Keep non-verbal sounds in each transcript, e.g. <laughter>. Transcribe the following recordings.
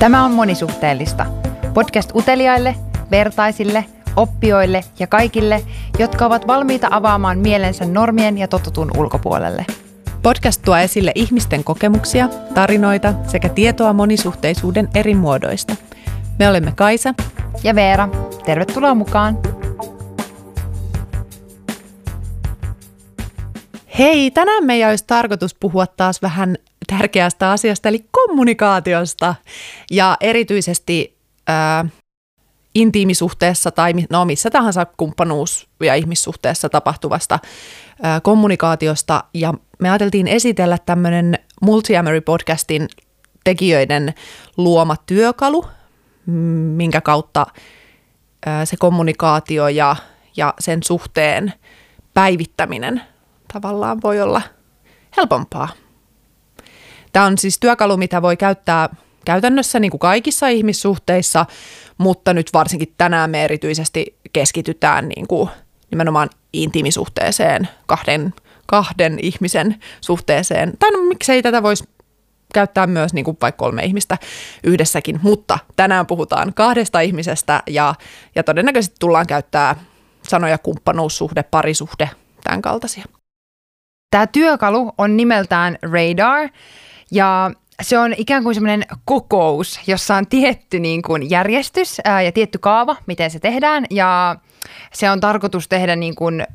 Tämä on monisuhteellista. Podcast uteliaille, vertaisille, oppijoille ja kaikille, jotka ovat valmiita avaamaan mielensä normien ja totutun ulkopuolelle. Podcast tuo esille ihmisten kokemuksia, tarinoita sekä tietoa monisuhteisuuden eri muodoista. Me olemme Kaisa ja Veera. Tervetuloa mukaan! Hei, tänään meidän olisi tarkoitus puhua taas vähän tärkeästä asiasta, eli kommunikaatiosta. Ja erityisesti ää, intiimisuhteessa tai no, missä tahansa kumppanuus- ja ihmissuhteessa tapahtuvasta ää, kommunikaatiosta. Ja me ajateltiin esitellä tämmöinen Multiamory-podcastin tekijöiden luoma työkalu, minkä kautta ää, se kommunikaatio ja, ja sen suhteen päivittäminen tavallaan voi olla helpompaa. Tämä on siis työkalu, mitä voi käyttää käytännössä niin kuin kaikissa ihmissuhteissa, mutta nyt varsinkin tänään me erityisesti keskitytään niin kuin nimenomaan intiimisuhteeseen, kahden, kahden ihmisen suhteeseen. Tai no miksei tätä voisi käyttää myös niin kuin vaikka kolme ihmistä yhdessäkin, mutta tänään puhutaan kahdesta ihmisestä ja, ja todennäköisesti tullaan käyttää sanoja kumppanuussuhde, parisuhde, tämän kaltaisia. Tämä työkalu on nimeltään Radar ja se on ikään kuin semmoinen kokous, jossa on tietty niin kuin järjestys ää, ja tietty kaava, miten se tehdään. Ja se on tarkoitus tehdä niin kuin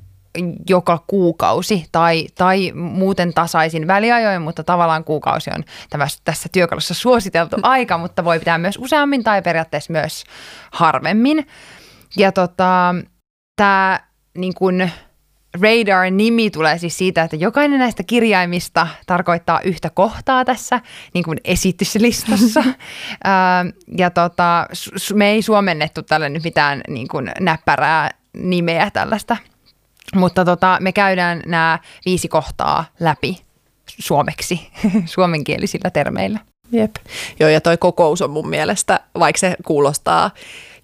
joka kuukausi tai, tai muuten tasaisin väliajoin, mutta tavallaan kuukausi on tässä työkalussa suositeltu <laughs> aika, mutta voi pitää myös useammin tai periaatteessa myös harvemmin. Ja tota, tämä niin kuin Radar-nimi tulee siis siitä, että jokainen näistä kirjaimista tarkoittaa yhtä kohtaa tässä niin kuin esityslistassa. <laughs> ja tota, me ei suomennettu tälle nyt mitään niin kuin näppärää nimeä tällaista, mutta tota, me käydään nämä viisi kohtaa läpi suomeksi, <laughs> suomenkielisillä termeillä. Jep. Joo, ja toi kokous on mun mielestä, vaikka se kuulostaa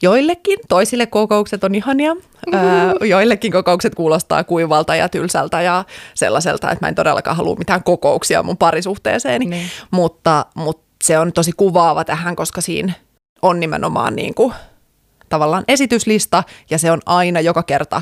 joillekin, toisille kokoukset on ihania, mm-hmm. joillekin kokoukset kuulostaa kuivalta ja tylsältä ja sellaiselta, että mä en todellakaan halua mitään kokouksia mun parisuhteeseeni, niin. mutta, mutta se on tosi kuvaava tähän, koska siinä on nimenomaan niin kuin, tavallaan esityslista ja se on aina joka kerta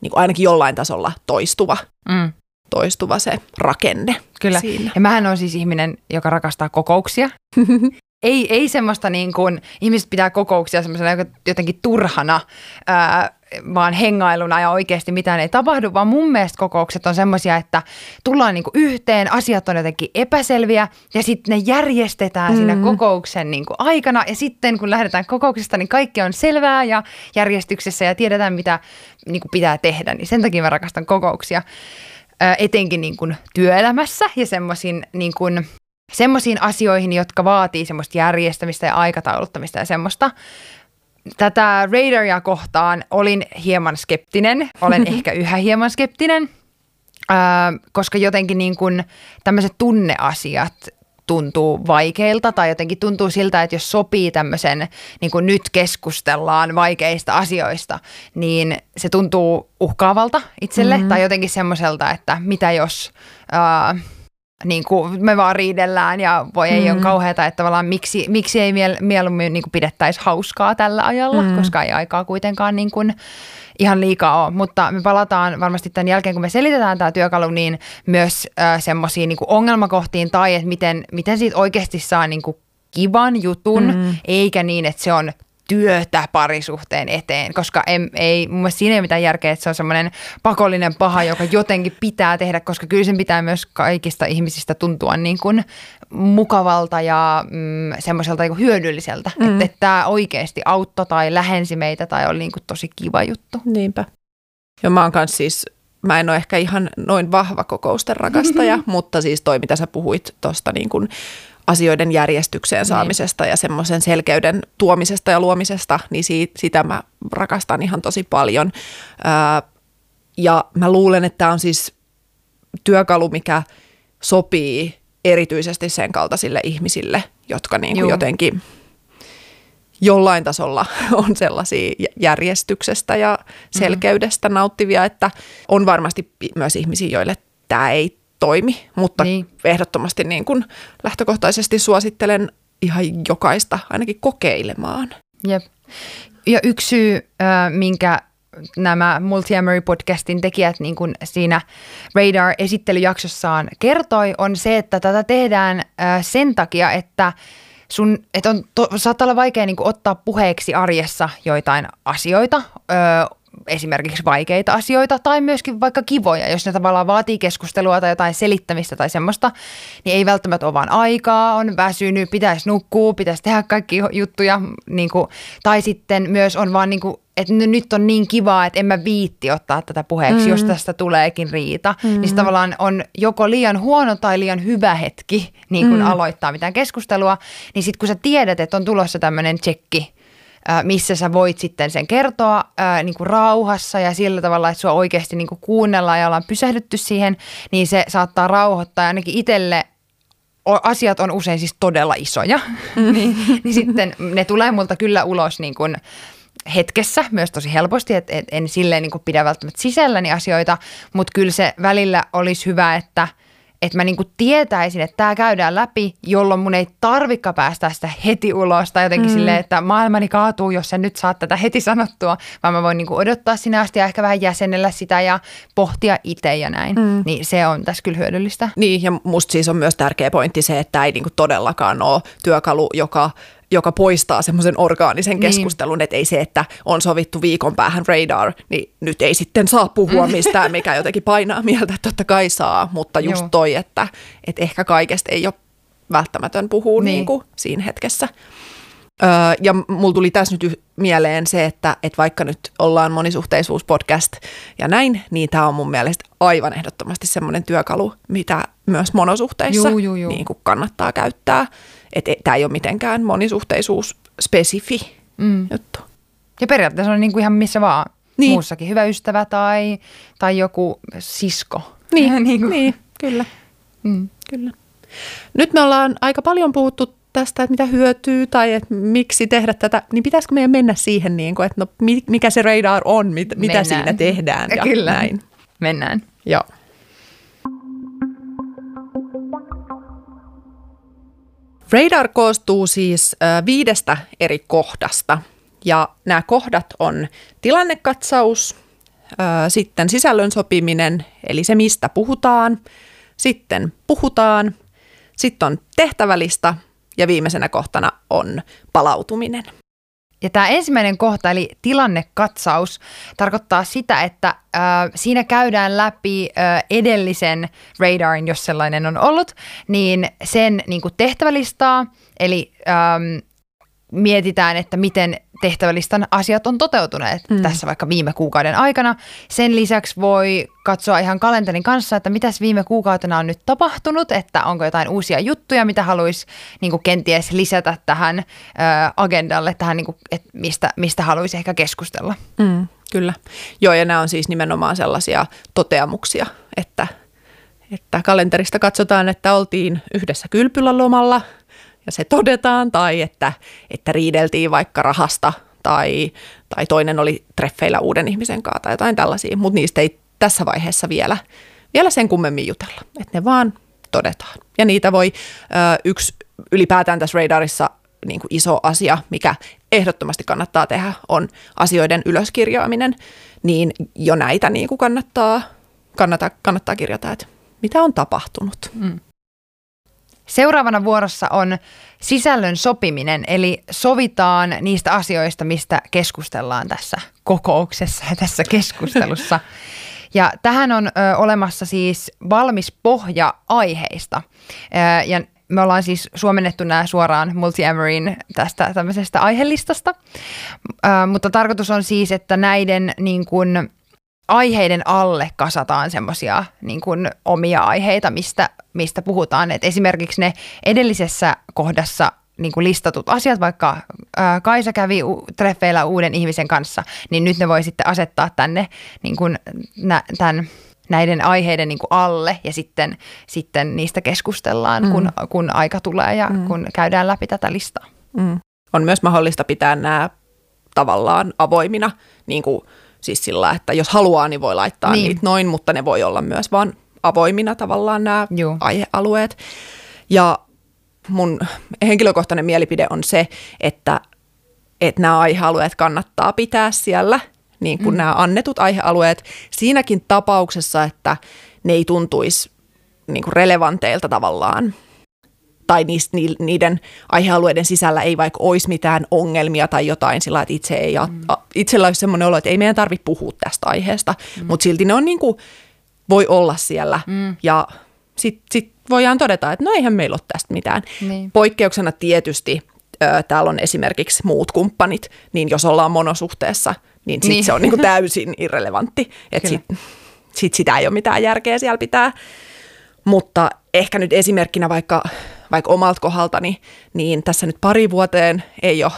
niin kuin ainakin jollain tasolla toistuva. Mm toistuva se rakenne Kyllä. Siinä. Ja mähän on siis ihminen, joka rakastaa kokouksia. <laughs> ei, ei semmoista niin kuin, ihmiset pitää kokouksia semmoisena jotenkin turhana, ää, vaan hengailuna ja oikeasti mitään ei tapahdu, vaan mun mielestä kokoukset on semmoisia, että tullaan niin kuin yhteen, asiat on jotenkin epäselviä ja sitten ne järjestetään mm. siinä kokouksen niin kuin aikana ja sitten kun lähdetään kokouksesta, niin kaikki on selvää ja järjestyksessä ja tiedetään, mitä niin kuin pitää tehdä, niin sen takia mä rakastan kokouksia etenkin niin kuin työelämässä ja semmoisiin niin kuin, semmoisiin asioihin, jotka vaatii semmoista järjestämistä ja aikatauluttamista ja semmoista. Tätä radaria kohtaan olin hieman skeptinen, olen <laughs> ehkä yhä hieman skeptinen, koska jotenkin niin kuin tämmöiset tunneasiat tuntuu vaikeilta tai jotenkin tuntuu siltä, että jos sopii tämmöisen, niin kuin nyt keskustellaan vaikeista asioista, niin se tuntuu uhkaavalta itselle mm-hmm. tai jotenkin semmoiselta, että mitä jos... Ää, niin kuin me vaan riidellään ja voi ei mm. ole kauheata, että tavallaan miksi, miksi ei miel, mieluummin niin kuin pidettäisi hauskaa tällä ajalla, mm. koska ei aikaa kuitenkaan niin kuin, ihan liikaa ole. Mutta me palataan varmasti tämän jälkeen, kun me selitetään tämä työkalu, niin myös äh, semmoisiin niin ongelmakohtiin tai että miten, miten siitä oikeasti saa niin kuin kivan jutun, mm. eikä niin, että se on työtä parisuhteen eteen, koska ei, ei mun mielestä siinä ei ole mitään järkeä, että se on semmoinen pakollinen paha, joka jotenkin pitää tehdä, koska kyllä sen pitää myös kaikista ihmisistä tuntua niin kuin mukavalta ja mm, semmoiselta niin hyödylliseltä, mm. että, että tämä oikeasti auttoi tai lähensi meitä tai oli niin kuin tosi kiva juttu. Niinpä. Ja mä oon kanssa siis mä en ole ehkä ihan noin vahva kokousten rakastaja, <laughs> mutta siis toi, mitä sä puhuit tuosta niin kuin asioiden järjestykseen niin. saamisesta niin. ja semmoisen selkeyden tuomisesta ja luomisesta, niin siitä, sitä mä rakastan ihan tosi paljon. Ää, ja mä luulen, että tämä on siis työkalu, mikä sopii erityisesti sen kaltaisille ihmisille, jotka niin kuin jotenkin jollain tasolla <laughs> on sellaisia järjestyksestä ja mm. selkeydestä nauttivia, että on varmasti myös ihmisiä, joille tämä ei toimi, mutta niin. ehdottomasti niin kuin lähtökohtaisesti suosittelen ihan jokaista ainakin kokeilemaan. Jep. Ja yksi syy, minkä nämä Multiamory-podcastin tekijät niin kuin siinä Radar-esittelyjaksossaan kertoi, on se, että tätä tehdään sen takia, että sun, että on, to, saattaa olla vaikea niin kuin, ottaa puheeksi arjessa joitain asioita, esimerkiksi vaikeita asioita tai myöskin vaikka kivoja, jos ne tavallaan vaatii keskustelua tai jotain selittämistä tai semmoista, niin ei välttämättä ole vaan aikaa, on väsynyt, pitäisi nukkua, pitäisi tehdä kaikki juttuja, niin kuin, tai sitten myös on vaan niin kuin, että nyt on niin kivaa, että en mä viitti ottaa tätä puheeksi, mm. jos tästä tuleekin riita. Mm. Niin tavallaan on joko liian huono tai liian hyvä hetki niin kun mm. aloittaa mitään keskustelua. Niin sitten kun sä tiedät, että on tulossa tämmöinen tsekki, missä sä voit sitten sen kertoa ää, niin kuin rauhassa ja sillä tavalla, että sua oikeasti niin kuin kuunnellaan ja ollaan pysähdytty siihen, niin se saattaa rauhoittaa ja ainakin itselle asiat on usein siis todella isoja, mm. <laughs> niin, niin sitten ne tulee multa kyllä ulos niin kuin hetkessä myös tosi helposti, että et en silleen niin kuin pidä välttämättä sisälläni asioita, mutta kyllä se välillä olisi hyvä, että – että mä niinku tietäisin, että tämä käydään läpi, jolloin mun ei tarvikka päästä sitä heti ulos tai jotenkin mm. silleen, että maailmani kaatuu, jos sä nyt saat tätä heti sanottua, vaan mä voin niinku odottaa sinä asti ja ehkä vähän jäsennellä sitä ja pohtia itse ja näin. Mm. Niin se on tässä kyllä hyödyllistä. Niin ja musta siis on myös tärkeä pointti se, että ei niinku todellakaan ole työkalu, joka joka poistaa semmoisen orgaanisen niin. keskustelun, niin. että ei se, että on sovittu viikon päähän radar, niin nyt ei sitten saa puhua mistään, mikä jotenkin painaa mieltä, että totta kai saa, mutta just Joo. toi, että, että ehkä kaikesta ei ole välttämätön puhua niin. Niin kuin siinä hetkessä. Öö, ja mulla tuli tässä nyt mieleen se, että, että vaikka nyt ollaan monisuhteisuuspodcast ja näin, niin tämä on mun mielestä aivan ehdottomasti semmoinen työkalu, mitä myös monosuhteissa juu, juu, juu. Niin kuin kannattaa käyttää. Että tämä ei ole mitenkään monisuhteisuus spesifi mm. juttu. Ja periaatteessa on niin kuin ihan missä vaan niin. muussakin. Hyvä ystävä tai, tai joku sisko. Niin, <laughs> niin, kuin. niin kyllä. Mm. kyllä. Nyt me ollaan aika paljon puhuttu tästä, että mitä hyötyy tai että miksi tehdä tätä, niin pitäisikö meidän mennä siihen, niin kuin, että no, mikä se radar on, mit, mitä siinä tehdään ja Kyllä. näin. Mennään. Joo. Radar koostuu siis viidestä eri kohdasta ja nämä kohdat on tilannekatsaus, sitten sisällön sopiminen, eli se mistä puhutaan, sitten puhutaan, sitten on tehtävälista ja viimeisenä kohtana on palautuminen. Ja tämä ensimmäinen kohta, eli tilannekatsaus, tarkoittaa sitä, että siinä käydään läpi edellisen radarin, jos sellainen on ollut, niin sen niin kuin tehtävälistaa, eli mietitään, että miten tehtävälistan asiat on toteutuneet mm. tässä vaikka viime kuukauden aikana. Sen lisäksi voi katsoa ihan kalenterin kanssa, että mitäs viime kuukautena on nyt tapahtunut, että onko jotain uusia juttuja, mitä haluaisi niin kenties lisätä tähän ö, agendalle, tähän, niin kuin, että mistä, mistä haluaisi ehkä keskustella. Mm, kyllä. Joo, ja nämä on siis nimenomaan sellaisia toteamuksia, että, että kalenterista katsotaan, että oltiin yhdessä kylpylän lomalla – ja se todetaan, tai että, että riideltiin vaikka rahasta, tai, tai toinen oli treffeillä uuden ihmisen kanssa, tai jotain tällaisia, mutta niistä ei tässä vaiheessa vielä, vielä sen kummemmin jutella, että ne vaan todetaan. Ja niitä voi, yksi ylipäätään tässä radarissa niin kuin iso asia, mikä ehdottomasti kannattaa tehdä, on asioiden ylöskirjaaminen, niin jo näitä niin kuin kannattaa, kannattaa, kannattaa kirjata, että mitä on tapahtunut. Mm. Seuraavana vuorossa on sisällön sopiminen, eli sovitaan niistä asioista, mistä keskustellaan tässä kokouksessa ja tässä keskustelussa. Ja tähän on ö, olemassa siis valmis pohja aiheista. Ö, ja me ollaan siis suomennettu nämä suoraan Multiamorin tästä tämmöisestä aihelistasta. Ö, mutta tarkoitus on siis, että näiden niin kuin, aiheiden alle kasataan semmoisia niin omia aiheita, mistä, mistä puhutaan. Et esimerkiksi ne edellisessä kohdassa niin kuin listatut asiat, vaikka ää, Kaisa kävi u- treffeillä uuden ihmisen kanssa, niin nyt ne voi sitten asettaa tänne niin kuin, nä, tämän, näiden aiheiden niin kuin alle ja sitten, sitten niistä keskustellaan, mm. kun, kun aika tulee ja mm. kun käydään läpi tätä listaa. Mm. On myös mahdollista pitää nämä tavallaan avoimina, niin kuin Siis sillä, että jos haluaa, niin voi laittaa niin. niitä noin, mutta ne voi olla myös vaan avoimina tavallaan nämä Juu. aihealueet. Ja mun henkilökohtainen mielipide on se, että, että nämä aihealueet kannattaa pitää siellä, niin kuin mm. nämä annetut aihealueet, siinäkin tapauksessa, että ne ei tuntuisi niin kuin relevanteilta tavallaan tai niistä, niiden aihealueiden sisällä ei vaikka olisi mitään ongelmia tai jotain sillä, että itse ei, mm. itsellä olisi sellainen olo, että ei meidän tarvitse puhua tästä aiheesta, mm. mutta silti ne on niin kuin, voi olla siellä mm. ja sitten sit voidaan todeta, että no eihän meillä ole tästä mitään. Niin. Poikkeuksena tietysti ö, täällä on esimerkiksi muut kumppanit, niin jos ollaan monosuhteessa, niin sitten niin. se on niin kuin täysin irrelevantti, että sitten sit sitä ei ole mitään järkeä siellä pitää. Mutta ehkä nyt esimerkkinä vaikka, vaikka omalta kohdaltani, niin tässä nyt pari vuoteen ei ole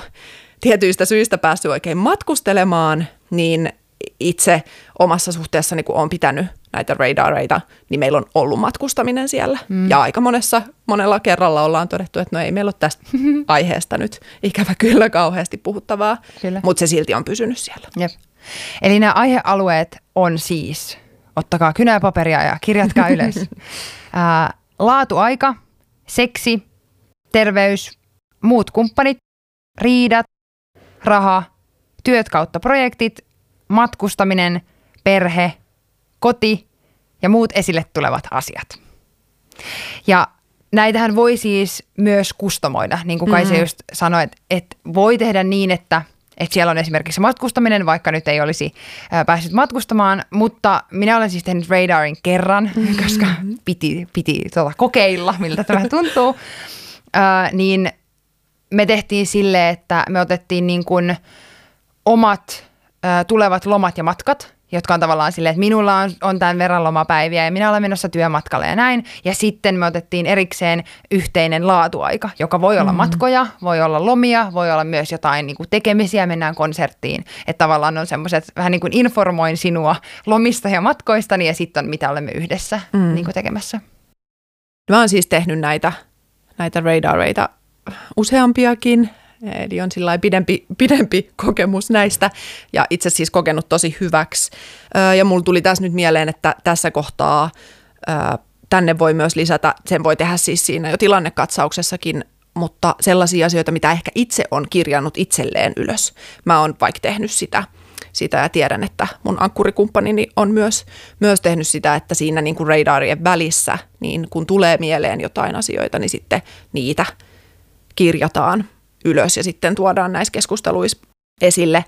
tietyistä syistä päässyt oikein matkustelemaan, niin itse omassa suhteessani, kun olen pitänyt näitä radareita, niin meillä on ollut matkustaminen siellä. Mm. Ja aika monessa, monella kerralla ollaan todettu, että no ei meillä ole tästä <laughs> aiheesta nyt ikävä kyllä kauheasti puhuttavaa, mutta se silti on pysynyt siellä. Jep. Eli nämä aihealueet on siis, ottakaa kynä ja paperia ja kirjatkaa <laughs> ylös. Ää, laatuaika, seksi, terveys, muut kumppanit, riidat, raha, työt kautta projektit, matkustaminen, perhe, koti ja muut esille tulevat asiat. Ja näitähän voi siis myös kustomoida, niin kuin Kaisa mm-hmm. just sanoi, että, että voi tehdä niin, että, että siellä on esimerkiksi matkustaminen, vaikka nyt ei olisi päässyt matkustamaan, mutta minä olen siis tehnyt radarin kerran, <laughs> mm-hmm. koska piti, piti tuota, kokeilla, miltä tämä <laughs> tuntuu, äh, niin me tehtiin sille, että me otettiin niin kuin omat äh, tulevat lomat ja matkat jotka on tavallaan silleen, että minulla on, on tämän verran lomapäiviä ja minä olen menossa työmatkalle ja näin. Ja sitten me otettiin erikseen yhteinen laatuaika, joka voi olla mm-hmm. matkoja, voi olla lomia, voi olla myös jotain niin kuin tekemisiä, mennään konserttiin. Että tavallaan on semmoiset, vähän niin kuin informoin sinua lomista ja matkoistani ja sitten on mitä olemme yhdessä mm. niin kuin tekemässä. Mä oon siis tehnyt näitä, näitä radareita useampiakin Eli on sillä pidempi, pidempi kokemus näistä ja itse siis kokenut tosi hyväksi. Ja mulla tuli tässä nyt mieleen, että tässä kohtaa tänne voi myös lisätä, sen voi tehdä siis siinä jo tilannekatsauksessakin, mutta sellaisia asioita, mitä ehkä itse on kirjannut itselleen ylös. Mä oon vaikka tehnyt sitä, sitä ja tiedän, että mun ankkurikumppanini on myös, myös tehnyt sitä, että siinä niin kuin radarien välissä, niin kun tulee mieleen jotain asioita, niin sitten niitä kirjataan ylös ja sitten tuodaan näissä keskusteluissa esille.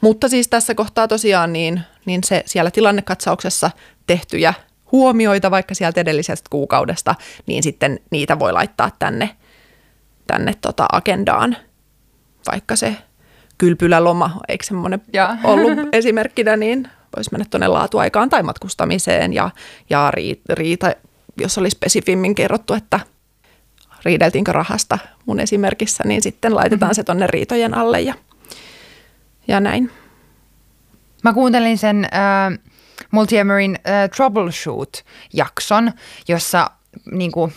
Mutta siis tässä kohtaa tosiaan niin, niin se siellä tilannekatsauksessa tehtyjä huomioita vaikka sieltä edellisestä kuukaudesta, niin sitten niitä voi laittaa tänne, tänne tota agendaan, vaikka se kylpyläloma, eikö semmoinen ollut esimerkkinä, niin voisi mennä tuonne laatuaikaan tai matkustamiseen. Ja, ja riita, jos olisi spesifimmin kerrottu, että riideltiinkö rahasta mun esimerkissä, niin sitten laitetaan mm-hmm. se tonne riitojen alle ja, ja näin. Mä kuuntelin sen äh, Multiamarin äh, Troubleshoot-jakson, jossa niin kuin,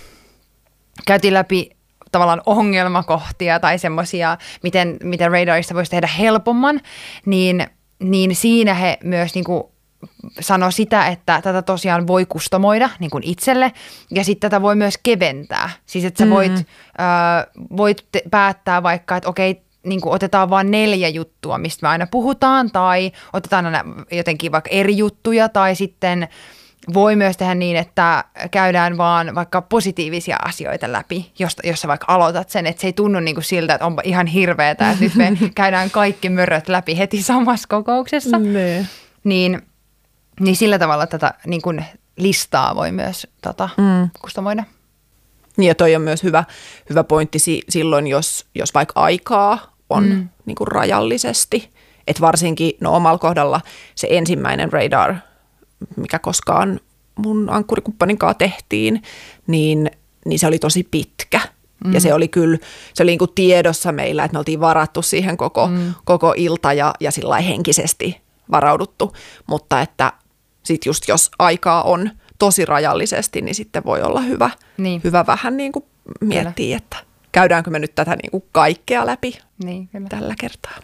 käytiin läpi tavallaan ongelmakohtia tai semmoisia, miten, miten radarista voisi tehdä helpomman, niin, niin siinä he myös niin kuin, sanoi sitä, että tätä tosiaan voi kustomoida niin kuin itselle ja sitten tätä voi myös keventää. Siis että sä mm-hmm. voit, äh, voit te- päättää vaikka, että okei, niin kuin otetaan vain neljä juttua, mistä me aina puhutaan tai otetaan aina jotenkin vaikka eri juttuja tai sitten voi myös tehdä niin, että käydään vaan vaikka positiivisia asioita läpi, josta, jos sä vaikka aloitat sen, että se ei tunnu niin kuin siltä, että onpa ihan hirveetä, että nyt me <laughs> käydään kaikki möröt läpi heti samassa kokouksessa. Ne. Niin niin sillä tavalla tätä niin kuin listaa voi myös tota, mm. kustomoida. Niin ja toi on myös hyvä, hyvä pointti si- silloin, jos, jos vaikka aikaa on mm. niin kuin rajallisesti. Että varsinkin no omalla kohdalla se ensimmäinen radar, mikä koskaan mun ankkurikumppanin kanssa tehtiin, niin, niin se oli tosi pitkä. Mm. Ja se oli kyllä, se oli niin kuin tiedossa meillä, että me oltiin varattu siihen koko, mm. koko ilta ja, ja sillä henkisesti varauduttu, mutta että sitten just jos aikaa on tosi rajallisesti, niin sitten voi olla hyvä, niin. hyvä vähän niin kuin miettiä, että käydäänkö me nyt tätä niin kuin kaikkea läpi niin, kyllä. tällä kertaa.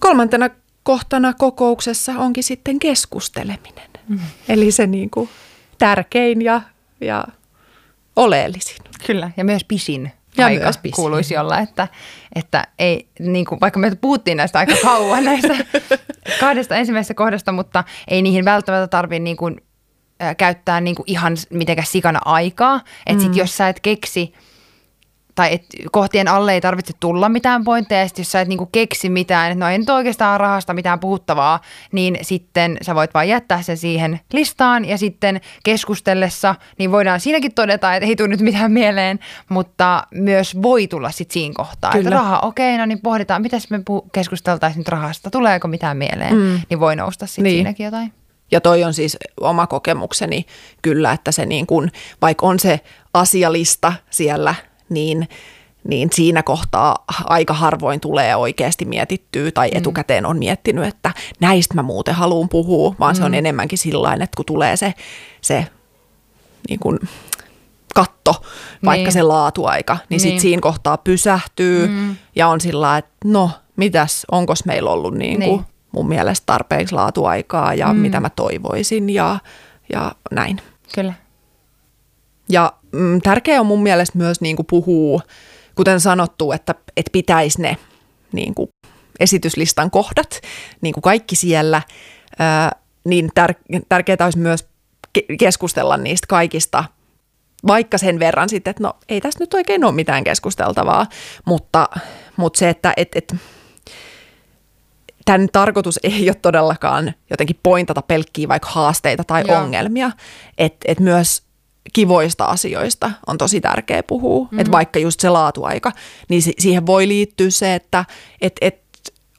Kolmantena kohtana kokouksessa onkin sitten keskusteleminen. Mm. <laughs> Eli se niin kuin tärkein ja, ja oleellisin. Kyllä, ja myös pisin Ja aika myös kuuluisi olla, että, että ei, niin kuin, vaikka me puhuttiin näistä aika kauan näistä <laughs> kahdesta ensimmäisestä kohdasta, mutta ei niihin välttämättä tarvitse niin kuin, ä, käyttää niin kuin ihan mitenkään sikana aikaa. Että sit jos sä et keksi, tai et kohtien alle ei tarvitse tulla mitään pointteja, ja jos sä et niinku keksi mitään, että no ei nyt oikeastaan rahasta mitään puhuttavaa, niin sitten sä voit vaan jättää sen siihen listaan, ja sitten keskustellessa, niin voidaan siinäkin todeta, että ei tule nyt mitään mieleen, mutta myös voi tulla sitten siinä kohtaa, Kyllä. että raha, okei, no niin pohditaan, mitäs me puh- keskusteltaisiin nyt rahasta, tuleeko mitään mieleen, mm. niin voi nousta sitten niin. siinäkin jotain. Ja toi on siis oma kokemukseni kyllä, että se niin kuin, vaikka on se asialista siellä, niin, niin siinä kohtaa aika harvoin tulee oikeasti mietittyä tai etukäteen on miettinyt, että näistä mä muuten haluan puhua, vaan se on enemmänkin sillä että kun tulee se, se niin kuin katto, vaikka Niin. se laatuaika, niin, niin. sitten siinä kohtaa pysähtyy mm. ja on sillä että no, mitäs, onkos meillä ollut niin kuin Niin. mun mielestä tarpeeksi laatuaikaa ja mm. mitä mä toivoisin ja, ja näin. Kyllä. Ja mm, tärkeää on mun mielestä myös niin kuin puhua, kuten sanottu, että, että pitäisi ne niin kuin esityslistan kohdat, niin kuin kaikki siellä, ää, niin tär- tärkeää olisi myös ke- keskustella niistä kaikista, vaikka sen verran sitten, että no ei tässä nyt oikein ole mitään keskusteltavaa, mutta, mutta se, että et, et, tämän tarkoitus <laughs> ei ole todellakaan jotenkin pointata pelkkiä vaikka haasteita tai Joo. ongelmia, että et myös kivoista asioista on tosi tärkeä puhua, mm-hmm. että vaikka just se laatuaika, niin si- siihen voi liittyä se, että et, et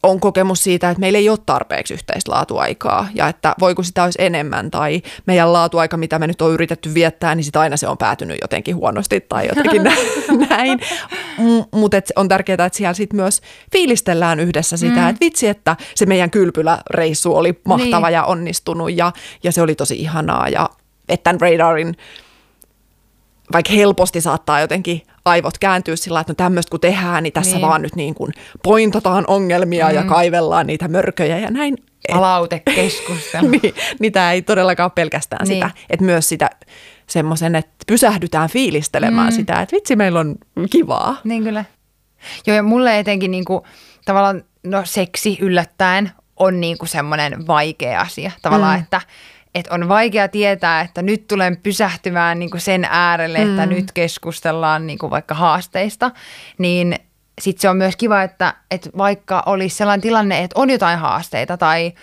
on kokemus siitä, että meillä ei ole tarpeeksi yhteistä laatuaikaa ja että voiko sitä olisi enemmän tai meidän laatuaika, mitä me nyt on yritetty viettää, niin sitä aina se on päätynyt jotenkin huonosti tai jotenkin <laughs> nä- näin. Mutta on tärkeää, että siellä sit myös fiilistellään yhdessä sitä, mm. että vitsi, että se meidän kylpyläreissu oli mahtava Niin. ja onnistunut ja, ja se oli tosi ihanaa ja että tämän radarin vaikka helposti saattaa jotenkin aivot kääntyä sillä että no tämmöistä kun tehdään, niin tässä niin. Niin. vaan nyt niin kuin pointataan ongelmia mm. ja kaivellaan niitä mörköjä ja näin. Et, Palautekeskustelu. <laughs> niin, niin tämä ei todellakaan ole pelkästään niin. Niin. sitä, että myös sitä semmoisen, että pysähdytään fiilistelemään mm. sitä, että vitsi meillä on kivaa. Niin kyllä. Joo, ja mulle etenkin niinku, tavallaan, no seksi yllättäen on niinku semmoinen vaikea asia. Tavallaan, mm. että, että on vaikea tietää, että nyt tulen pysähtymään niinku sen äärelle, mm. että nyt keskustellaan niinku vaikka haasteista. Niin sitten se on myös kiva, että, että vaikka olisi sellainen tilanne, että on jotain haasteita tai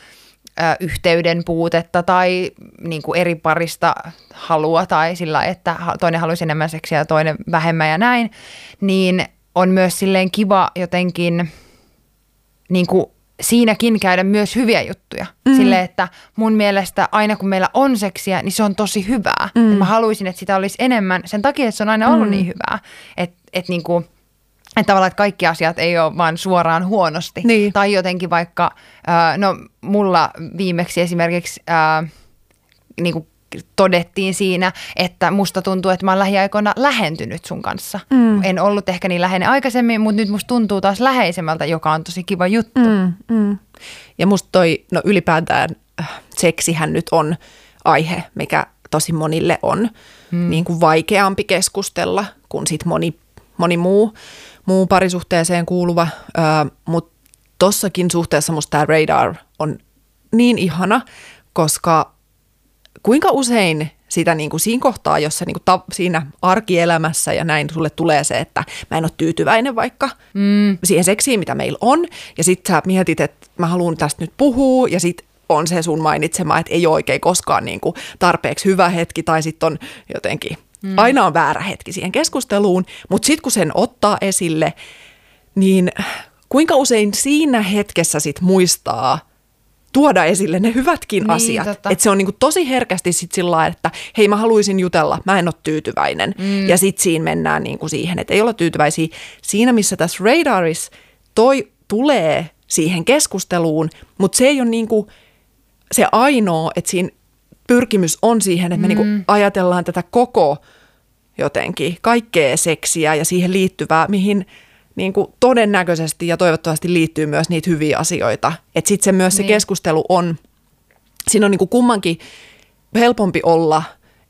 ö, yhteyden puutetta tai niin kuin eri parista halua tai sillä, että toinen haluaisi enemmän seksiä ja toinen vähemmän ja näin, niin on myös silleen kiva jotenkin niin kuin siinäkin käydä myös hyviä juttuja. Mm. Silleen, että mun mielestä aina kun meillä on seksiä, niin se on tosi hyvää. Mm. Mä haluaisin, että sitä olisi enemmän sen takia, että se on aina ollut mm. niin hyvää. Että et niin kuin, että tavallaan, että kaikki asiat ei ole vaan suoraan huonosti. Niin. Tai jotenkin vaikka, äh, no mulla viimeksi esimerkiksi äh, niin kuin todettiin siinä, että musta tuntuu, että mä oon lähiaikoina lähentynyt sun kanssa. Mm. En ollut ehkä niin läheinen aikaisemmin, mutta nyt musta tuntuu taas läheisemmältä, joka on tosi kiva juttu. Mm. Mm. Ja musta toi, no ylipäätään äh, seksihän nyt on aihe, mikä tosi monille on mm. niin kuin vaikeampi keskustella kuin sit moni, moni muu, muu parisuhteeseen kuuluva. Ö, Mutta tossakin suhteessa musta tämä radar on niin ihana, koska kuinka usein sitä niin kuin siinä kohtaa, jossa niin kuin ta, siinä arkielämässä ja näin sulle tulee se, että mä en ole tyytyväinen vaikka mm. siihen seksiin, mitä meillä on. Ja sit sä mietit, että mä haluan tästä nyt puhua ja sit on se sun mainitsema, että ei ole oikein koskaan niin kuin tarpeeksi hyvä hetki tai sitten on jotenkin, mm. aina on väärä hetki siihen keskusteluun. Mutta sitten kun sen ottaa esille, niin kuinka usein siinä hetkessä sit muistaa tuoda esille ne hyvätkin Niin, asiat. totta. Että se on niinku tosi herkästi sit sillä että hei mä haluaisin jutella, mä en ole tyytyväinen. Mm. Ja sitten siinä mennään niinku siihen, että ei olla tyytyväisiä. Siinä missä tässä radarissa toi tulee siihen keskusteluun, mutta se ei ole niinku se ainoa, että siinä pyrkimys on siihen, että me mm. niinku ajatellaan tätä koko jotenkin, kaikkea seksiä ja siihen liittyvää, mihin niin kuin todennäköisesti ja toivottavasti liittyy myös niitä hyviä asioita. Että sitten se myös niin. se keskustelu on, siinä on niin kuin kummankin helpompi olla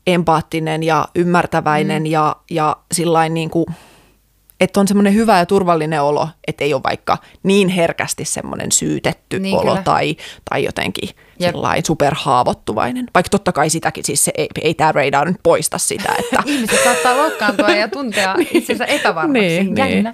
empaattinen ja ymmärtäväinen mm. ja, ja sillain niin kuin, että on semmoinen hyvä ja turvallinen olo, että ei ole vaikka niin herkästi semmoinen syytetty niin, olo tai, tai jotenkin Jep. sellainen superhaavoittuvainen. Vaikka totta kai sitäkin, siis se ei, ei tämä radar nyt poista sitä. <laughs> Että... Ihmiset saattaa loukkaantua ja tuntea <laughs> niin. itsensä epävarmaksi. niin, niin.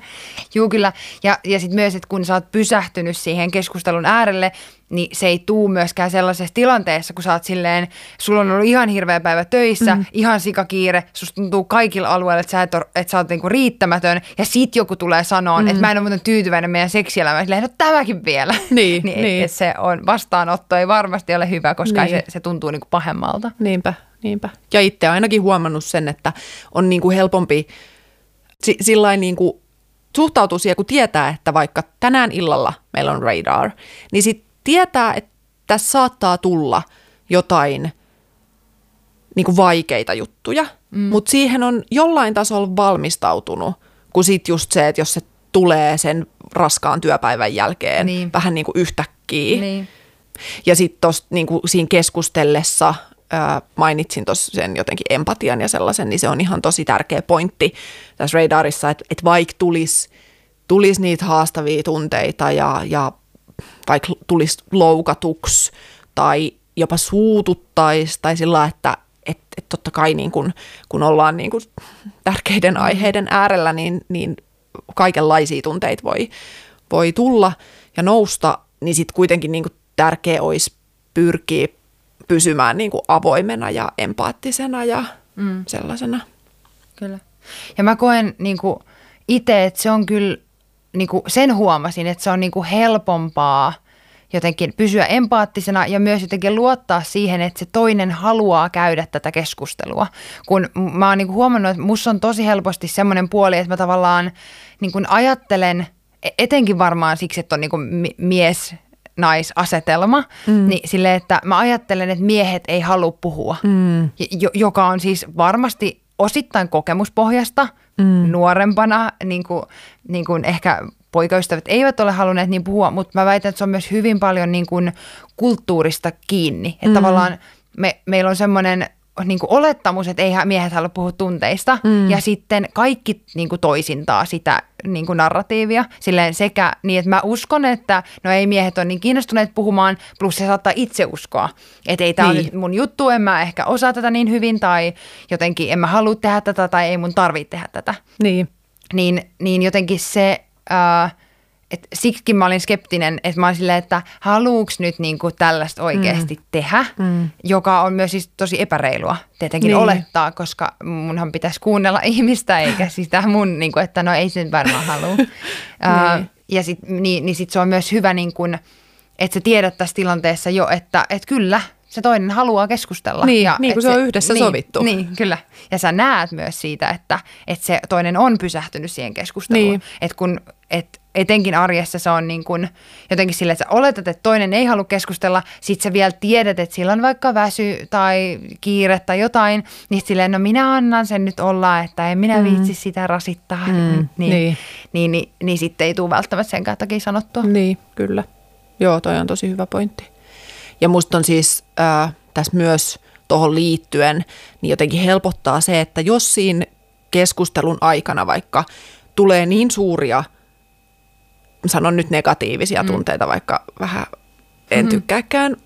Juu, kyllä. Ja, ja sitten myös, että kun sä oot pysähtynyt siihen keskustelun äärelle, niin se ei tuu myöskään sellaisessa tilanteessa, kun sä oot silleen, sulla on ollut ihan hirveä päivä töissä, mm. ihan sikakiire, susta tuntuu kaikilla alueilla, että sä, et ole, että sä oot niinku riittämätön, ja sit joku tulee sanoa, mm. että mä en ole muuten tyytyväinen meidän seksielämään, silleen, no tämäkin vielä. Niin, <laughs> niin, niin. Et se on, vastaanotto ei varmasti ole hyvä, koska niin. se, se tuntuu niinku pahemmalta. Niinpä, niinpä. Ja itse ainakin huomannut sen, että on niinku helpompi si- sillain niinku suhtautuu siihen, kun tietää, että vaikka tänään illalla meillä on radar, niin sitten tietää, että tässä saattaa tulla jotain niin kuin vaikeita juttuja, mm. mutta siihen on jollain tasolla valmistautunut, kun sitten just se, että jos se tulee sen raskaan työpäivän jälkeen niin. vähän niin kuin yhtäkkiä. Niin. Ja sitten niin siinä keskustellessa ää, mainitsin tuossa sen jotenkin empatian ja sellaisen, niin se on ihan tosi tärkeä pointti tässä radarissa, että, että vaikka tulisi tulis niitä haastavia tunteita ja, ja vaikka tulisi loukatuksi tai jopa suututtaisi tai sillä että et, et totta kai niin kun, kun ollaan niin kun tärkeiden aiheiden äärellä, niin, niin kaikenlaisia tunteita voi, voi tulla ja nousta, niin sitten kuitenkin niin tärkeä olisi pyrkiä pysymään niin avoimena ja empaattisena ja mm. sellaisena. Kyllä. Ja mä koen niin itse, että se on kyllä niin kuin sen huomasin, että se on niin kuin helpompaa jotenkin pysyä empaattisena ja myös jotenkin luottaa siihen, että se toinen haluaa käydä tätä keskustelua. Kun mä oon niin kuin huomannut, että musta on tosi helposti semmoinen puoli, että mä tavallaan niin kuin ajattelen, e-, etenkin varmaan siksi, että on niin kuin mies naisasetelma, mm. niin sille, että mä ajattelen, että miehet ei halua puhua, mm. joka on siis varmasti osittain kokemuspohjasta mm. nuorempana, niin kuin, niin kuin ehkä poikaystävät eivät ole halunneet niin puhua, mutta mä väitän, että se on myös hyvin paljon niin kuin kulttuurista kiinni. Että mm. tavallaan me, meillä on semmoinen niin kuin olettamus, että eihän miehet halua puhua tunteista, mm. ja sitten kaikki niin kuin toisintaa sitä niin kuin narratiivia, silleen sekä niin, että mä uskon, että no ei miehet ole niin kiinnostuneet puhumaan, plus se saattaa itse uskoa, että ei tämä niin. ole nyt mun juttu, en mä ehkä osaa tätä niin hyvin, tai jotenkin en mä halua tehdä tätä, tai ei mun tarvitse tehdä tätä. Niin. Niin, niin jotenkin se... Äh, et siksikin mä olin skeptinen, että mä olin silleen, että haluuks nyt niinku tällaista oikeasti mm. tehdä, mm. joka on myös siis tosi epäreilua tietenkin niin. olettaa, koska munhan pitäisi kuunnella <laughs> ihmistä eikä sitä mun, niinku, että no ei se nyt varmaan halua. <laughs> niin. ja sit, niin, niin sit se on myös hyvä, niin kun, että sä tiedät tässä tilanteessa jo, että et kyllä, se toinen haluaa keskustella. Niin, ja niin kuin se, se on yhdessä niin, sovittu. Niin, kyllä. Ja sä näet myös siitä, että, että se toinen on pysähtynyt siihen keskusteluun. Niin. Että kun, et etenkin arjessa se on niin kuin jotenkin sille, että sä oletat, että toinen ei halua keskustella, sit sä vielä tiedät, että sillä on vaikka väsy tai kiire tai jotain, niin silleen, no minä annan sen nyt olla, että en minä mm. viitsi sitä rasittaa. Mm, niin, niin. Niin, niin, niin, niin sitten ei tule välttämättä sen takia sanottua. Niin, kyllä. Joo, toi on tosi hyvä pointti. Ja musta on siis äh, tässä myös tuohon liittyen, niin jotenkin helpottaa se, että jos siinä keskustelun aikana vaikka tulee niin suuria, sanon nyt negatiivisia mm. tunteita, vaikka vähän en mm-hmm. tykkääkään,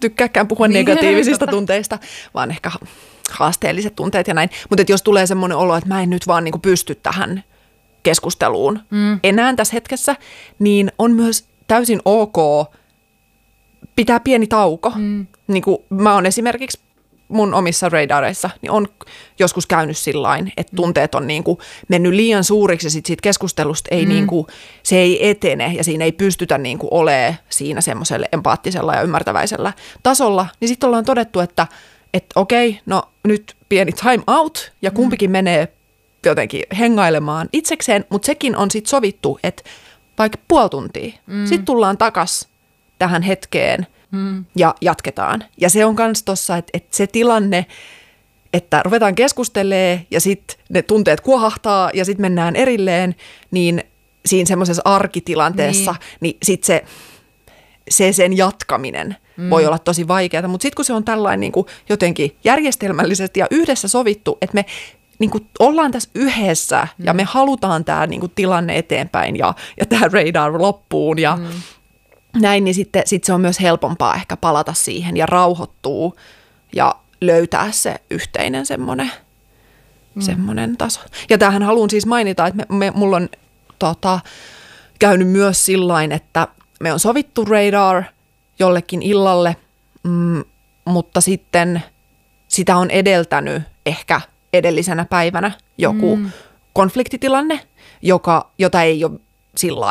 tykkääkään puhua niin, negatiivisista <laughs> tunteista, vaan ehkä haasteelliset tunteet ja näin. Mutta jos tulee semmoinen olo, että mä en nyt vaan niinku pysty tähän keskusteluun mm. enää tässä hetkessä, niin on myös täysin ok pitää pieni tauko. Mm. Niin kuin mä oon esimerkiksi mun omissa radareissa, niin on joskus käynyt sillain, että mm. tunteet on niin kuin mennyt liian suuriksi ja sit siitä keskustelusta ei mm. niin kuin, se ei etene ja siinä ei pystytä niin kuin olemaan siinä semmoisella empaattisella ja ymmärtäväisellä tasolla, niin sitten ollaan todettu, että että okei, no nyt pieni time out ja mm. kumpikin mm. menee jotenkin hengailemaan itsekseen, mutta sekin on sitten sovittu, että vaikka puoli tuntia, mm. sitten tullaan takas tähän hetkeen mm. ja jatketaan. Ja se on myös tuossa, että, että se tilanne, että ruvetaan keskustelee ja sitten ne tunteet kuohahtaa ja sitten mennään erilleen, niin siinä semmoisessa arkitilanteessa, niin, niin sitten se se sen jatkaminen mm. voi olla tosi vaikeaa, mutta sitten kun se on tällainen niin kuin jotenkin järjestelmällisesti ja yhdessä sovittu, että me niin kuin ollaan tässä yhdessä mm. ja me halutaan tämä niin kuin tilanne eteenpäin ja, ja tämä radar loppuun ja mm. Näin, niin sitten sit se on myös helpompaa ehkä palata siihen ja rauhoittuu ja löytää se yhteinen semmoinen mm. semmoinen taso. Ja tähän haluan siis mainita, että me, me, mulla on tota, käynyt myös sillain, että me on sovittu radar jollekin illalle, mm, mutta sitten sitä on edeltänyt ehkä edellisenä päivänä joku mm. konfliktitilanne, joka, jota ei ole sillä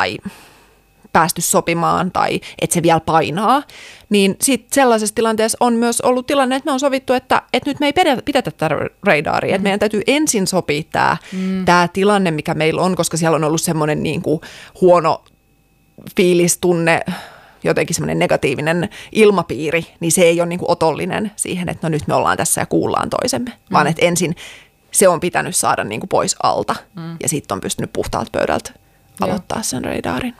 päästy sopimaan tai että se vielä painaa, niin sitten sellaisessa tilanteessa on myös ollut tilanne, että me on sovittu, että, että nyt me ei pidetä, tätä radaria, mm. että meidän täytyy ensin sopia tämä, mm. tämä tilanne, mikä meillä on, koska siellä on ollut semmoinen niin kuin huono fiilistunne, jotenkin semmoinen negatiivinen ilmapiiri, niin se ei ole niin kuin otollinen siihen, että no nyt me ollaan tässä ja kuullaan toisemme, mm. vaan että ensin se on pitänyt saada niin kuin pois alta mm. ja sitten on pystynyt puhtaalta pöydältä aloittaa sen radarin.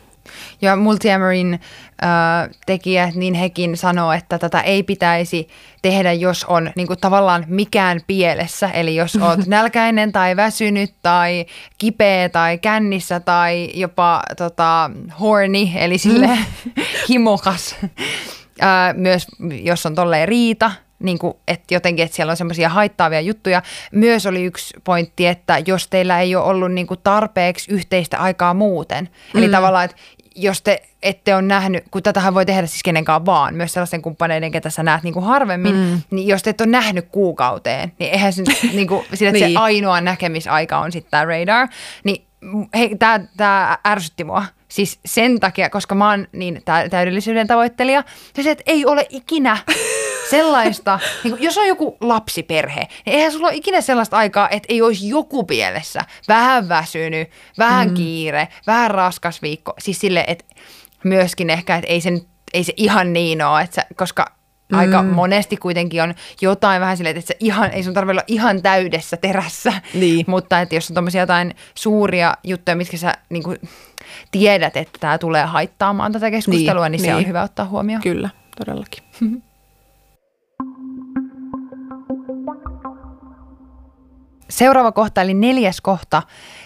Ja Multiamarin äh, tekijät, niin hekin sanoo, että tätä ei pitäisi tehdä, jos on niin kuin tavallaan mikään pielessä. Eli jos oot <laughs> nälkäinen tai väsynyt tai kipeä tai kännissä tai jopa tota, horny, eli sille <laughs> himokas. Äh, myös jos on tolleen riita, niin kuin, että jotenkin, että siellä on semmoisia haittaavia juttuja. Myös oli yksi pointti, että jos teillä ei ole ollut niin kuin tarpeeksi yhteistä aikaa muuten. Eli mm. tavallaan, että jos te ette ole nähnyt, kun tätähän voi tehdä siis kenenkaan vaan, myös sellaisen kumppaneiden, ketä sä näet niin kuin harvemmin, mm. niin jos te ette ole nähnyt kuukauteen, niin eihän se, <laughs> niin kuin, sillä, niin. se ainoa näkemisaika on sitten tämä radar, niin tämä ärsytti mua. Siis sen takia, koska mä oon niin täydellisyyden tavoittelija, se, että ei ole ikinä <laughs> sellaista, niin kuin, jos on joku lapsiperhe, niin eihän sulla ole ikinä sellaista aikaa, että ei olisi joku pielessä. Vähän väsynyt, vähän mm. kiire, vähän raskas viikko. Siis sille, että myöskin ehkä, että ei, sen, ei se ihan niin ole, että sä, koska Mm. Aika monesti kuitenkin on jotain vähän silleen, että se ihan, ei sun tarvitse olla ihan täydessä terässä, niin. mutta että jos on tommosia jotain suuria juttuja, mitkä sä niin kuin, tiedät, että tämä tulee haittaamaan tätä keskustelua, niin, niin se niin. on hyvä ottaa huomioon. Kyllä, todellakin. <laughs> Seuraava kohta, eli neljäs kohta,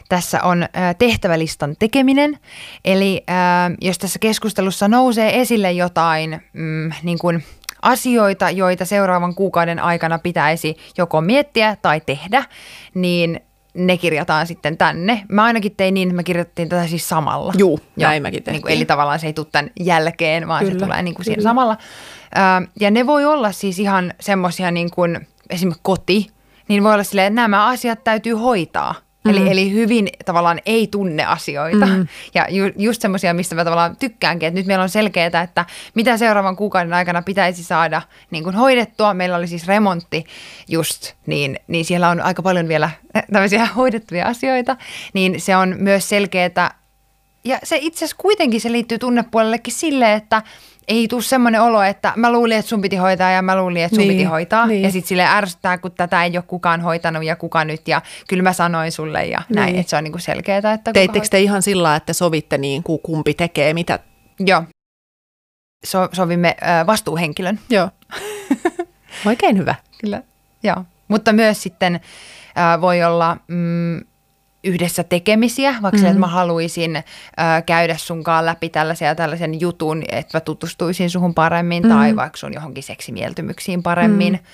tässä on tehtävälistan tekeminen. Eli jos tässä keskustelussa nousee esille jotain mm, niin kuin asioita, joita seuraavan kuukauden aikana pitäisi joko miettiä tai tehdä, niin ne kirjataan sitten tänne. Mä ainakin tein niin, että me kirjoitettiin tätä siis samalla. Juu, näin mäkin tehtiin. Niin kuin, eli tavallaan se ei tule tämän jälkeen, vaan kyllä, se tulee niin kuin siinä samalla. ja ne voi olla siis ihan semmoisia niin kuin esimerkiksi koti, niin voi olla silleen, että nämä asiat täytyy hoitaa. Mm. Eli, eli hyvin tavallaan ei tunne asioita. Mm. <laughs> Ja ju, just semmoisia, mistä mä tavallaan tykkäänkin, että nyt meillä on selkeää, että mitä seuraavan kuukauden aikana pitäisi saada niin kuin hoidettua. Meillä oli siis remontti just, niin, niin siellä on aika paljon vielä <laughs> tämmöisiä hoidettavia asioita. Niin se on myös selkeää. Ja se itse asiassa kuitenkin se liittyy tunnepuolellekin silleen, että – ei tule semmoinen olo, että mä luulin, että sun piti hoitaa ja mä luulin, että sun niin, piti hoitaa. Niin. Ja sitten sille ärsyttää, kun tätä ei ole kukaan hoitanut ja kuka nyt ja kyllä mä sanoin sulle ja niin. näin, että se on niinku selkeää. Että Teittekö te ihan sillä että sovitte niin kuin kumpi tekee mitä? Joo. So, sovimme äh, vastuuhenkilön. <laughs> Joo. Oikein hyvä. Kyllä, joo. Mutta myös sitten äh, voi olla... Mm, yhdessä tekemisiä, vaikka mm-hmm. että mä haluaisin äh, käydä sunkaan läpi tällaisen ja tällaisen jutun, että mä tutustuisin suhun paremmin mm-hmm. tai vaikka sun johonkin seksimieltymyksiin paremmin. Mm-hmm.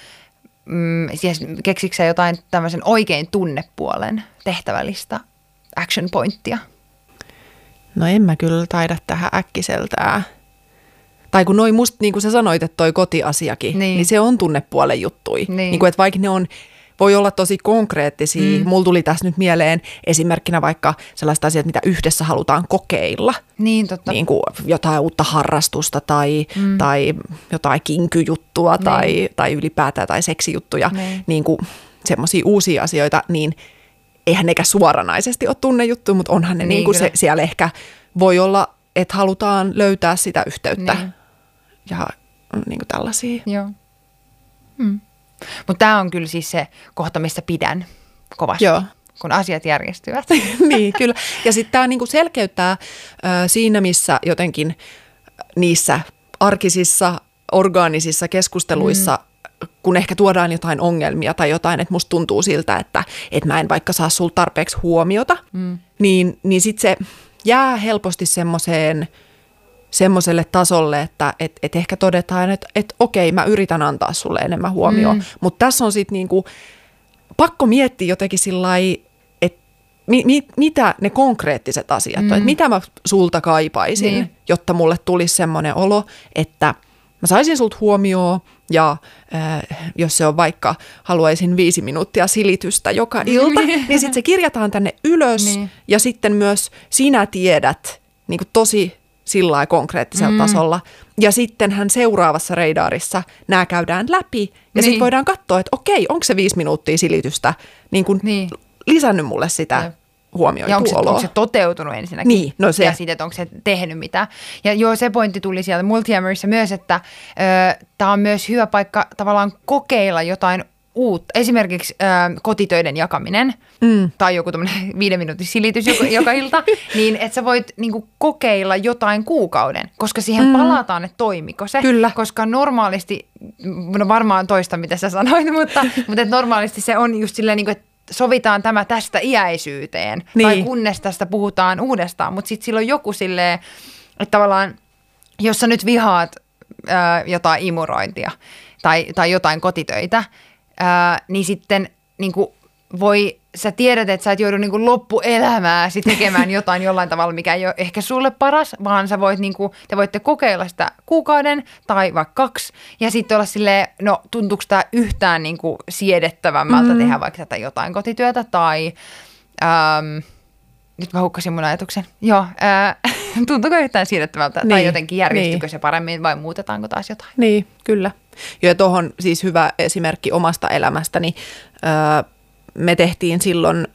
Mm, siis keksitkö jotain tämmöisen oikein tunnepuolen tehtävällistä action pointtia? No en mä kyllä taida tähän äkkiseltään. Tai kun noin musta, niin kuin sä sanoit, että toi kotiasiakin, niin, niin se on tunnepuolen juttui. Niin. Niin kuin, että vaikka ne on voi olla tosi konkreettisia. Mm. Mulla tuli tässä nyt mieleen esimerkkinä vaikka sellaiset asiat, mitä yhdessä halutaan kokeilla. Niin, totta. Niin kuin jotain uutta harrastusta tai, mm. tai jotain kinkyjuttua niin. tai, tai ylipäätään tai seksijuttuja. Niin, niin kuin semmoisia uusia asioita, niin eihän nekä suoranaisesti ole tunnejuttu, mutta onhan ne niin, niin kuin se, siellä ehkä voi olla, että halutaan löytää sitä yhteyttä niin. ja niin kuin tällaisia. Joo. Hmm. Mutta tämä on kyllä siis se kohta, missä pidän kovasti. Joo kun asiat järjestyvät. <laughs> <laughs> niin, kyllä. Ja sitten tämä niinku selkeyttää ö, siinä, missä jotenkin niissä arkisissa, orgaanisissa keskusteluissa, mm. kun ehkä tuodaan jotain ongelmia tai jotain, että musta tuntuu siltä, että, että mä en vaikka saa sulta tarpeeksi huomiota, mm. niin, niin sitten se jää helposti semmoiseen semmoiselle tasolle, että et, et ehkä todetaan, että et okei, mä yritän antaa sulle enemmän huomioon, mm. mutta tässä on sitten niinku, pakko miettiä jotenkin sillä että mi, mi, mitä ne konkreettiset asiat mm. on, että mitä mä sulta kaipaisin, niin. jotta mulle tulisi semmoinen olo, että mä saisin sulta huomioon ja äh, jos se on vaikka haluaisin viisi minuuttia silitystä joka ilta, niin sitten se kirjataan tänne ylös niin. ja sitten myös sinä tiedät niin kuin tosi sillä konkreettisella mm. tasolla. Ja sitten hän seuraavassa reidaarissa nämä käydään läpi ja niin. sitten voidaan katsoa, että okei, onko se viisi minuuttia silitystä niin kuin niin. lisännyt mulle sitä huomioitua ja onko se, onko se toteutunut ensinnäkin? Niin, no se. Ja sitten, että onko se tehnyt mitä. Ja joo, se pointti tuli sieltä Multihammerissa myös, että tämä on myös hyvä paikka tavallaan kokeilla jotain uutta. Esimerkiksi ö, kotitöiden jakaminen mm. tai joku tämmöinen <laughs> viiden minuutin silitys joka, joka ilta, <laughs> niin että sä voit niinku, kokeilla jotain kuukauden, koska siihen mm. palataan, että toimiko se. Kyllä. Koska normaalisti, no varmaan toista mitä sä sanoit, <laughs> mutta, mutta että normaalisti se on just silleen, niinku, että sovitaan tämä tästä iäisyyteen. Niin. Tai kunnes tästä puhutaan uudestaan, mutta sitten silloin joku silleen, että tavallaan, jos sä nyt vihaat ö, jotain imurointia tai, tai jotain kotitöitä, ää, niin sitten niin kuin voi, sä tiedät, että sä et joudu niin kuin loppuelämääsi tekemään jotain jollain tavalla, mikä ei ole ehkä sulle paras, vaan sä voit, niin kuin, te voitte kokeilla sitä kuukauden tai vaikka kaksi, ja sitten olla silleen, no tuntuuko tämä yhtään niin kuin siedettävämmältä mm. tehdä vaikka tätä jotain kotityötä, tai äm, nyt mä hukkasin mun ajatuksen. Joo, ää, <laughs> tuntuuko yhtään siedettävältä, niin. tai jotenkin järjestykö niin. se paremmin, vai muutetaanko taas jotain? Niin, kyllä. Ja tuohon siis hyvä esimerkki omasta elämästäni. Öö, me tehtiin silloin,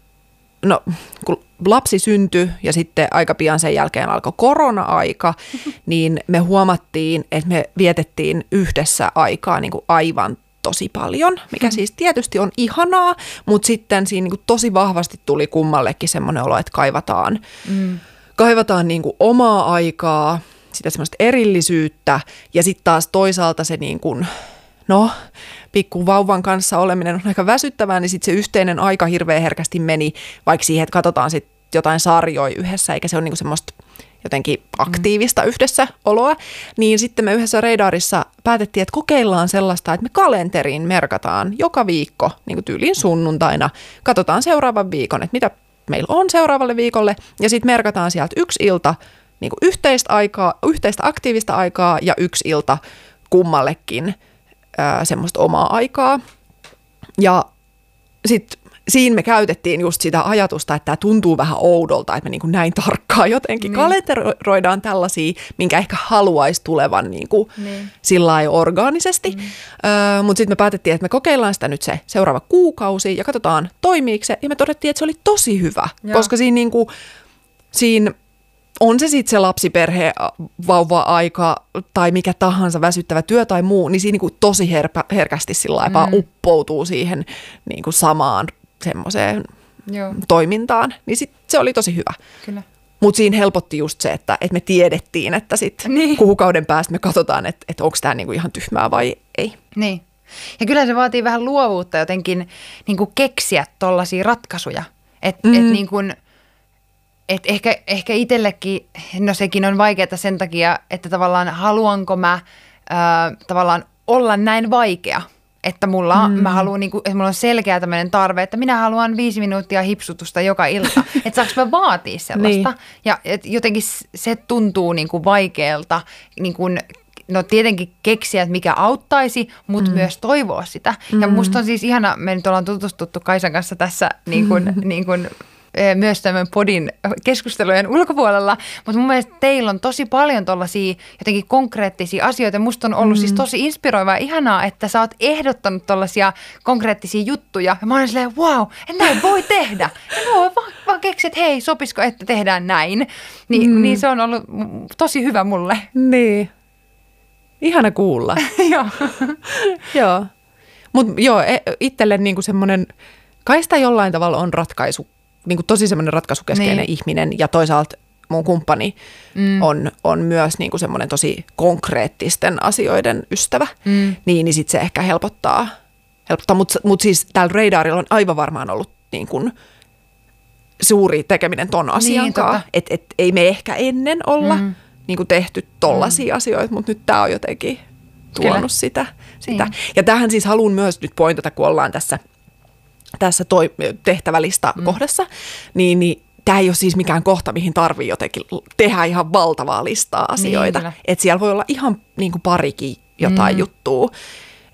no kun lapsi syntyi ja sitten aika pian sen jälkeen alkoi korona-aika, <laughs> niin me huomattiin, että me vietettiin yhdessä aikaa niin kuin aivan tosi paljon, mikä siis tietysti on ihanaa, mutta sitten siinä niin kuin tosi vahvasti tuli kummallekin semmoinen olo, että kaivataan, mm. kaivataan niin kuin omaa aikaa, sitä semmoista erillisyyttä ja sitten taas toisaalta se niin kuin, no, pikku vauvan kanssa oleminen on aika väsyttävää, niin sitten se yhteinen aika hirveän herkästi meni vaikka siihen, että katsotaan sitten jotain sarjoja yhdessä, eikä se ole niin semmoista jotenkin aktiivista mm. yhdessä oloa, niin sitten me yhdessä Reidarissa päätettiin, että kokeillaan sellaista, että me kalenteriin merkataan joka viikko, niin kuin tyyliin sunnuntaina, katsotaan seuraavan viikon, että mitä meillä on seuraavalle viikolle, ja sitten merkataan sieltä yksi ilta niin kuin yhteistä, aikaa, yhteistä aktiivista aikaa ja yksi ilta kummallekin ää, semmoista omaa aikaa. Ja sitten siinä me käytettiin just sitä ajatusta, että tämä tuntuu vähän oudolta, että me niin kuin näin tarkkaan jotenkin niin. kalenteroidaan tällaisia, minkä ehkä haluaisi tulevan niin kuin niin. sillä orgaanisesti. Mm. Öö, Mutta sitten me päätettiin, että me kokeillaan sitä nyt se seuraava kuukausi ja katsotaan toimiiko se. Ja me todettiin, että se oli tosi hyvä, Joo. koska siinä, niin kuin, siinä on se sitten se lapsiperhe, vauva-aika tai mikä tahansa väsyttävä työ tai muu, niin siinä niin tosi herpä, herkästi sillä mm. vaan uppoutuu siihen niin kuin samaan semmoiseen toimintaan. Niin sit se oli tosi hyvä. Kyllä. Mutta siinä helpotti just se, että, että me tiedettiin, että sitten niin. kuukauden päästä me katsotaan, että, että onko tämä niinku ihan tyhmää vai ei. Niin. Ja kyllä se vaatii vähän luovuutta jotenkin niinku keksiä tuollaisia ratkaisuja. Että mm. et niinku, et ehkä, ehkä itsellekin, no sekin on vaikeaa sen takia, että tavallaan haluanko mä ää, tavallaan olla näin vaikea. Että mulla, mm. mä haluan, niinku, että mulla on selkeä tämmöinen tarve, että minä haluan viisi minuuttia hipsutusta joka ilta. <laughs> että saanko mä vaatia sellaista. niin. Ja et jotenkin se tuntuu niinku vaikealta niinku, no tietenkin keksiä, että mikä auttaisi, mutta mm. myös toivoa sitä. Mm. Ja musta on siis ihana, me nyt ollaan tutustuttu Kaisan kanssa tässä niin kuin, <laughs> niin kuin myös tämän podin keskustelujen ulkopuolella, mutta mun mielestä teillä on tosi paljon tuollaisia jotenkin konkreettisia asioita. Musta on ollut siis mm. siis tosi inspiroivaa ja ihanaa, että sä oot ehdottanut tuollaisia konkreettisia juttuja. Ja mä oon silleen, wow, että näin voi tehdä. Ja voi vaan, vaan keksiä, että hei, sopisiko, että tehdään näin. Ni, mm. Niin se on ollut tosi hyvä mulle. Niin. Ihana kuulla. <laughs> joo. <laughs> joo. Mutta joo, e, itselle niinku semmoinen, kai sitä jollain tavalla on ratkaisu niin kuin tosi semmoinen ratkaisukeskeinen niin. ihminen ja toisaalta mun kumppani mm. on, on myös niin kuin semmoinen tosi konkreettisten asioiden ystävä, mm. niin, niin sitten se ehkä helpottaa. helpottaa. Mutta mut siis täällä radarilla on aivan varmaan ollut niin kuin suuri tekeminen ton asian niin, kanssa. Että et, ei me ehkä ennen olla mm. niin kuin tehty tollaisia mm. asioita, mutta nyt tämä on jotenkin tuonut Kyllä. sitä. sitä. Niin. Ja tähän siis haluan myös nyt pointata, kun ollaan tässä, tässä toi, tehtävälista mm. kohdassa, niin, niin tämä ei ole siis mikään kohta, mihin tarvii jotenkin tehdä ihan valtavaa listaa asioita. Niin, että siellä voi olla ihan niin kuin parikin jotain mm. juttua.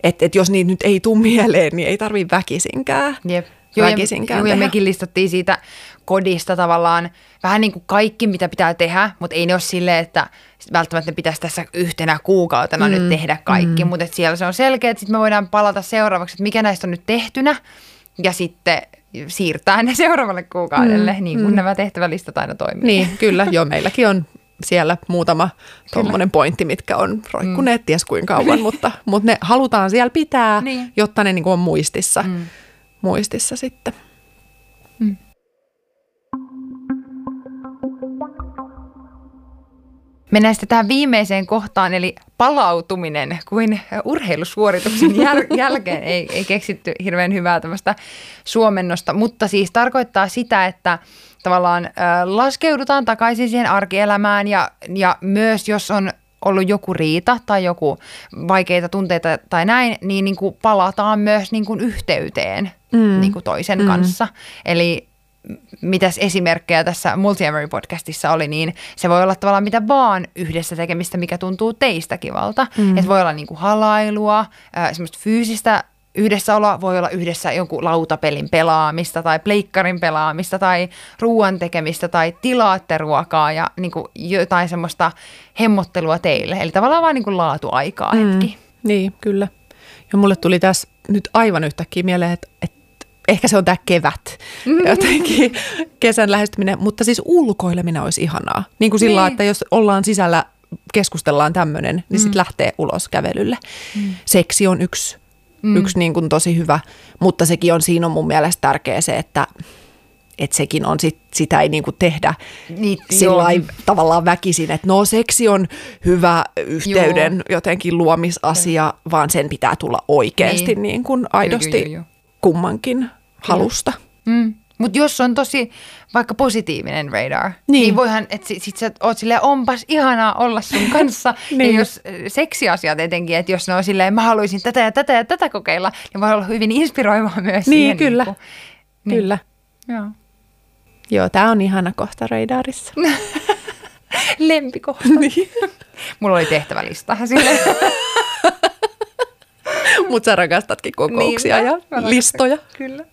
Että et jos niitä nyt ei tule mieleen, niin ei tarvii väkisinkään. Jep. Joo, ja, ja mekin listattiin siitä kodista tavallaan vähän niin kuin kaikki, mitä pitää tehdä, mutta ei ne ole silleen, että välttämättä ne pitäisi tässä yhtenä kuukautena mm. nyt tehdä kaikki, mm. mutta siellä se on selkeä, että sitten me voidaan palata seuraavaksi, että mikä näistä on nyt tehtynä ja sitten siirtää ne seuraavalle kuukaudelle, mm. niin kuin mm. nämä tehtävälistat aina toimii. Niin, kyllä. Joo, meilläkin on siellä muutama tuommoinen pointti, mitkä on roikkuneet mm. ties kuinka kauan, mutta, mutta ne halutaan siellä pitää, niin. jotta ne niin kuin on muistissa, mm. muistissa sitten. Mm. Mennään sitten tähän viimeiseen kohtaan, eli palautuminen kuin urheilusuorituksen jäl- <laughs> jälkeen. Ei, ei keksitty hirveän hyvää tämmöistä suomennosta, mutta siis tarkoittaa sitä, että tavallaan äh, laskeudutaan takaisin siihen arkielämään ja, ja myös jos on ollut joku riita tai joku vaikeita tunteita tai näin, niin, niin kuin palataan myös niin kuin yhteyteen mm. niin kuin toisen mm. kanssa. Eli mitäs esimerkkejä tässä Multiamory-podcastissa oli, niin se voi olla tavallaan mitä vaan yhdessä tekemistä, mikä tuntuu teistä kivalta. Mm. Että voi olla niinku halailua, äh, semmoista fyysistä yhdessäoloa, voi olla yhdessä jonkun lautapelin pelaamista tai pleikkarin pelaamista tai ruoan tekemistä tai tilaatte ruokaa ja niinku jotain semmoista hemmottelua teille. Eli tavallaan vaan niinku laatuaikaa mm. hetki. Niin, kyllä. Ja mulle tuli tässä nyt aivan yhtäkkiä mieleen, että, että ehkä se on tämä kevät, mm-hmm. jotenkin kesän lähestyminen, mutta siis ulkoileminen olisi ihanaa. Niin kuin sillä niin. että jos ollaan sisällä, keskustellaan tämmöinen, niin mm. sitten lähtee ulos kävelylle. Mm. Seksi on yksi, mm. yksi niin kuin tosi hyvä, mutta sekin on, siinä on mun mielestä tärkeä se, että että sekin on sit, sitä ei niinku tehdä niin, sillä tavallaan väkisin, että no seksi on hyvä yhteyden joo. jotenkin luomisasia, vaan sen pitää tulla oikeasti niin. niin kuin aidosti joo, joo, joo. kummankin halusta. Mm. Mutta jos on tosi vaikka positiivinen radar, niin, niin voihan, että sit, sit sä oot silleen, onpas ihanaa olla sun <laughs> kanssa. niin. Ja jos seksiasiat etenkin, että jos ne on silleen, mä haluaisin tätä ja tätä ja tätä kokeilla, niin voi olla hyvin inspiroivaa <laughs> myös niin, siihen. Kyllä, niin niin. kyllä. Joo. Joo, tää on ihana kohta radarissa. <laughs> Lempikohta. niin. Mulla oli tehtävälista silleen. Mutta sä rakastatkin kokouksia niin, ja listoja. Kyllä.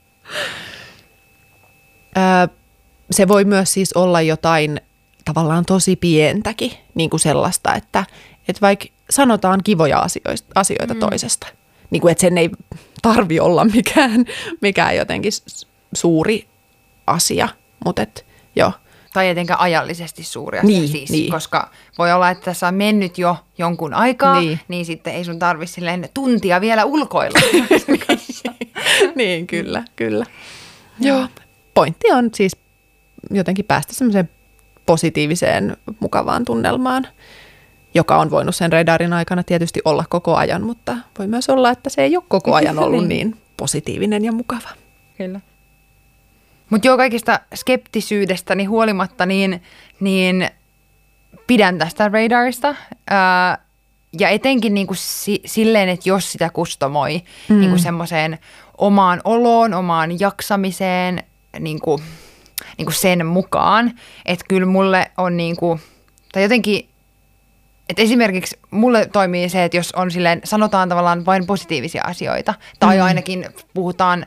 Se voi myös siis olla jotain tavallaan tosi pientäkin, niin kuin sellaista, että, että vaikka sanotaan kivoja asioista, asioita mm. toisesta, niin kuin, että sen ei tarvi olla mikään, <laughs> mikään jotenkin suuri asia, mutta et, joo. Tai etenkään ajallisesti suuri asia niin, siis, niin. koska voi olla, että tässä on mennyt jo jonkun aikaa, niin, niin sitten ei sun tarvi silleen tuntia vielä ulkoilla. <laughs> <laughs> <laughs> niin, kyllä, kyllä. Joo. Pointti on siis jotenkin päästä semmoiseen positiiviseen, mukavaan tunnelmaan, joka on voinut sen radarin aikana tietysti olla koko ajan, mutta voi myös olla, että se ei ole koko ajan ollut niin. <laughs> niin positiivinen ja mukava. Kyllä. Mutta joo, kaikista skeptisyydestäni huolimatta, niin, niin pidän tästä radarista. Ää, ja etenkin niin kuin si- silleen, että jos sitä kustomoi mm. niin kuin semmoiseen omaan oloon, omaan jaksamiseen niin kuin, niin kuin sen mukaan. Että kyllä mulle on niin kuin, tai jotenkin et esimerkiksi mulle toimii se, että jos on silleen, sanotaan tavallaan vain positiivisia asioita, tai mm. ainakin puhutaan,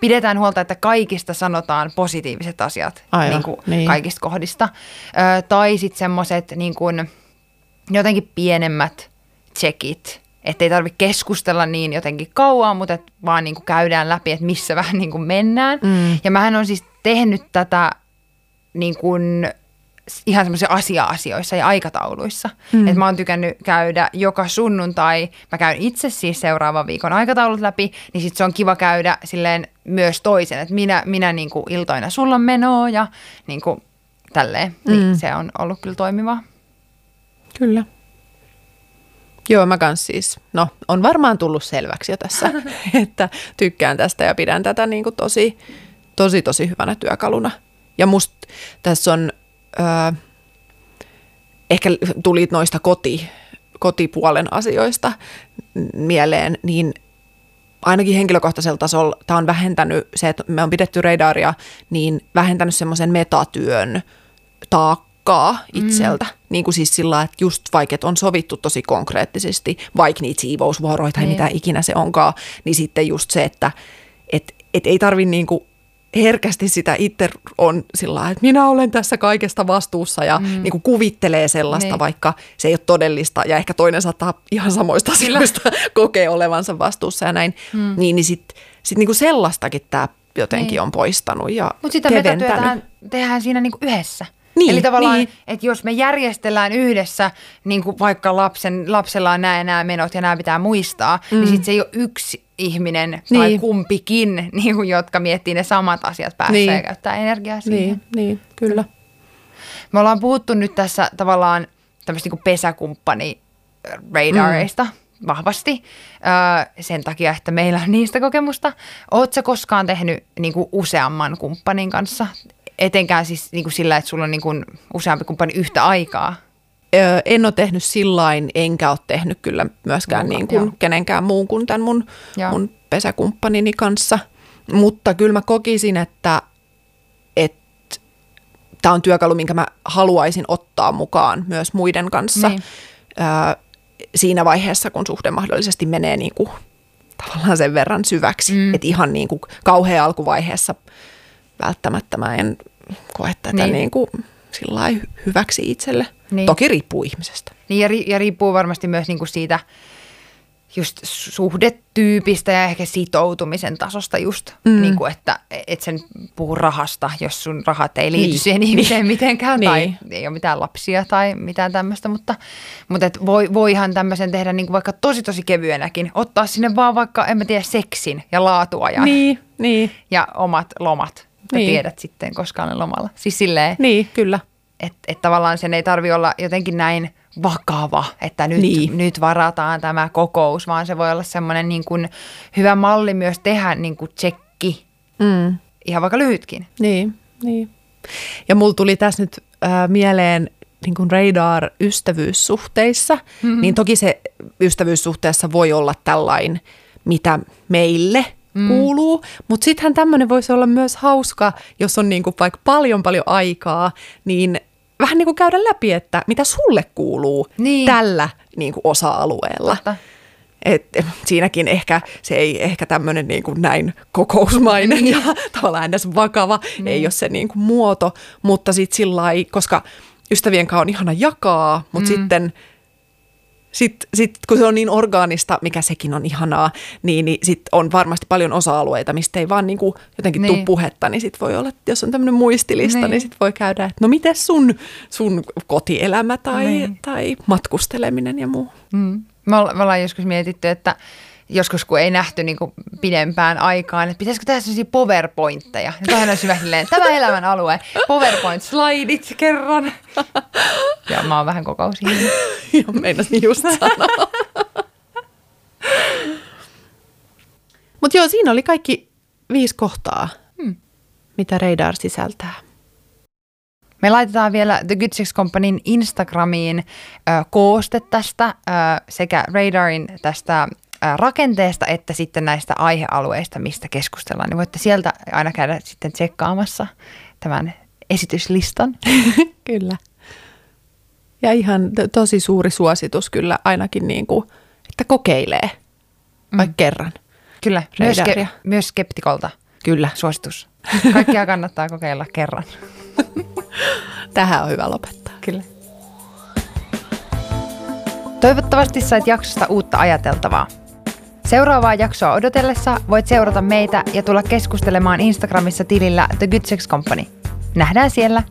pidetään huolta, että kaikista sanotaan positiiviset asiat Aivan, niin kuin niin. kaikista kohdista. Ö, tai sitten semmoiset niin jotenkin pienemmät checkit, että ei tarvitse keskustella niin jotenkin kauan, mutta et vaan niin kuin käydään läpi, että missä <laughs> vähän niin kuin mennään. Mm. Ja mähän on siis tehnyt tätä niin kuin ihan semmoisia asia-asioissa ja aikatauluissa. Mm. Että mä oon tykännyt käydä joka sunnuntai, mä käyn itse siis seuraavan viikon aikataulut läpi, niin sit se on kiva käydä silleen myös toisen, että minä, minä niin kuin iltoina sulla menoa ja niin kuin tälleen. Niin mm. se on ollut kyllä toimivaa. Kyllä. Joo, mä kans siis, no on varmaan tullut selväksi jo tässä, <laughs> että tykkään tästä ja pidän tätä niin kuin tosi, tosi, tosi hyvänä työkaluna. Ja musta tässä on, ö, ehkä tuli noista koti, kotipuolen asioista mieleen, niin ainakin henkilökohtaisella tasolla tämä on vähentänyt se, että me on pidetty radaria, niin vähentänyt semmoisen metatyön taakkaa itseltä. Mm. Niin kuin siis sillä että just vaikka on sovittu tosi konkreettisesti, vaikka niitä siivousvuoroja tai niin. mitä ikinä se onkaan, niin sitten just se, että et, et ei tarvi niin kuin herkästi sitä itse on sillä että minä olen tässä kaikesta vastuussa ja mm. niin kuin kuvittelee sellaista, niin. vaikka se ei ole todellista ja ehkä toinen saattaa ihan samoista asioista <laughs> kokea olevansa vastuussa ja näin, mm. niin, niin sitten sit niin kuin sellaistakin tämä jotenkin niin. on poistanut ja Mutta sitä tehdään siinä niin kuin yhdessä. Niin, Eli tavallaan, niin. että jos me järjestellään yhdessä, niin kuin vaikka lapsen, lapsella on nämä nämä menot ja nämä pitää muistaa, niin mm. niin sitten se ei ole yksi ihminen tai niin. kumpikin, <laughs> niin kuin, jotka miettii ne samat asiat päässä niin. ja käyttää energiaa siihen. Niin, niin, kyllä. Me ollaan puhuttu nyt tässä tavallaan tämmöistä niin pesäkumppani radareista mm. vahvasti öö, sen takia, että meillä on niistä kokemusta. Oletko koskaan tehnyt niin kuin useamman kumppanin kanssa? Etenkään siis niin kuin sillä, että sulla on niin kuin useampi kumppani yhtä aikaa en ole tehnyt sillain, enkä ole tehnyt kyllä myöskään niin kuin kenenkään muun kuin tämän mun, mun pesäkumppanini kanssa. Mutta kyllä mä kokisin, että tämä on työkalu, minkä mä haluaisin ottaa mukaan myös muiden kanssa niin. ö, siinä vaiheessa, kun suhde mahdollisesti menee niin kuin, tavallaan sen verran syväksi. Mm. Että ihan niin kuin kauhean alkuvaiheessa välttämättä mä en koe tätä niin. Niin kuin, sillä hyväksi itselle. Niin. Toki riippuu ihmisestä. Niin ja, ri, ja riippuu varmasti myös niinku siitä just suhdetyypistä ja ehkä sitoutumisen tasosta just, mm. niin kuin että et sen puhu rahasta, jos sun rahat ei liity niin. siihen ihmiseen niin. mitenkään niin. tai ei ole mitään lapsia tai mitään tämmöistä, mutta, mutta et voi, voihan tämmöisen tehdä niin kuin vaikka tosi tosi kevyenäkin, ottaa sinne vaan vaikka, en mä tiedä, seksin ja laatuajan niin, niin. ja omat lomat. Niin. tiedät sitten, koska olen lomalla. Siis silleen, niin, kyllä. Että et tavallaan sen ei tarvi olla jotenkin näin vakava, että nyt, niin. nyt varataan tämä kokous, vaan se voi olla semmoinen niin kuin hyvä malli myös tehdä niin kuin tsekki, mm. ihan vaikka lyhytkin. Niin, niin. Ja mulla tuli tässä nyt äh, mieleen niin kuin radar-ystävyyssuhteissa, mm-hmm. niin toki se ystävyyssuhteessa voi olla tällainen, mitä meille – mm. kuuluu. Mutta sittenhän tämmöinen voisi olla myös hauska, jos on niinku vaikka paljon paljon aikaa, niin vähän niin kuin käydä läpi, että mitä sulle kuuluu niin. tällä niin kuin osa-alueella. Totta. Et, siinäkin ehkä se ei ehkä tämmöinen niin kuin näin kokousmainen niin. ja <laughs> tavallaan edes vakava, niin. ei ole se niin kuin muoto, mutta sitten sillä koska ystävien kanssa on ihana jakaa, mutta mm. sitten sitten sit, kun se on niin orgaanista, mikä sekin on ihanaa, niin, niin sitten on varmasti paljon osa-alueita, mistä ei vaan niin kuin jotenkin niin. tule puhetta, niin sitten voi olla, että jos on tämmöinen muistilista, niin, niin sitten voi käydä, että no miten sun, sun kotielämä tai, niin. tai matkusteleminen ja muu. Mm. Me, ollaan joskus mietitty, että joskus kun ei nähty niin kuin pidempään aikaan, että pitäisikö tehdä sellaisia powerpointteja. Nyt on hyvä silleen, tämä elämän alue, powerpoint-slaidit kerran. Ja mä oon vähän kokousihminen. <laughs> Joo, meinasin just sanoa. Mutta joo, siinä oli kaikki viisi kohtaa, hmm. mitä Radar sisältää. Me laitetaan vielä The Good Sex Companyn Instagramiin ö, kooste tästä ö, sekä Radarin tästä rakenteesta että sitten näistä aihealueista, mistä keskustellaan, niin voitte sieltä aina käydä sitten tsekkaamassa tämän esityslistan. <laughs> kyllä. Ja ihan tosi suuri suositus kyllä ainakin, niin kuin, että kokeilee vaikka mm. kerran. Kyllä, myös, ke- myös skeptikolta. Kyllä. Suositus. <laughs> Kaikkia kannattaa kokeilla kerran. <laughs> Tähän on hyvä lopettaa. Kyllä. Toivottavasti sait jaksosta uutta ajateltavaa. Seuraavaa jaksoa odotellessa voit seurata meitä ja tulla keskustelemaan Instagramissa tilillä The Good Sex Company. Nähdään siellä!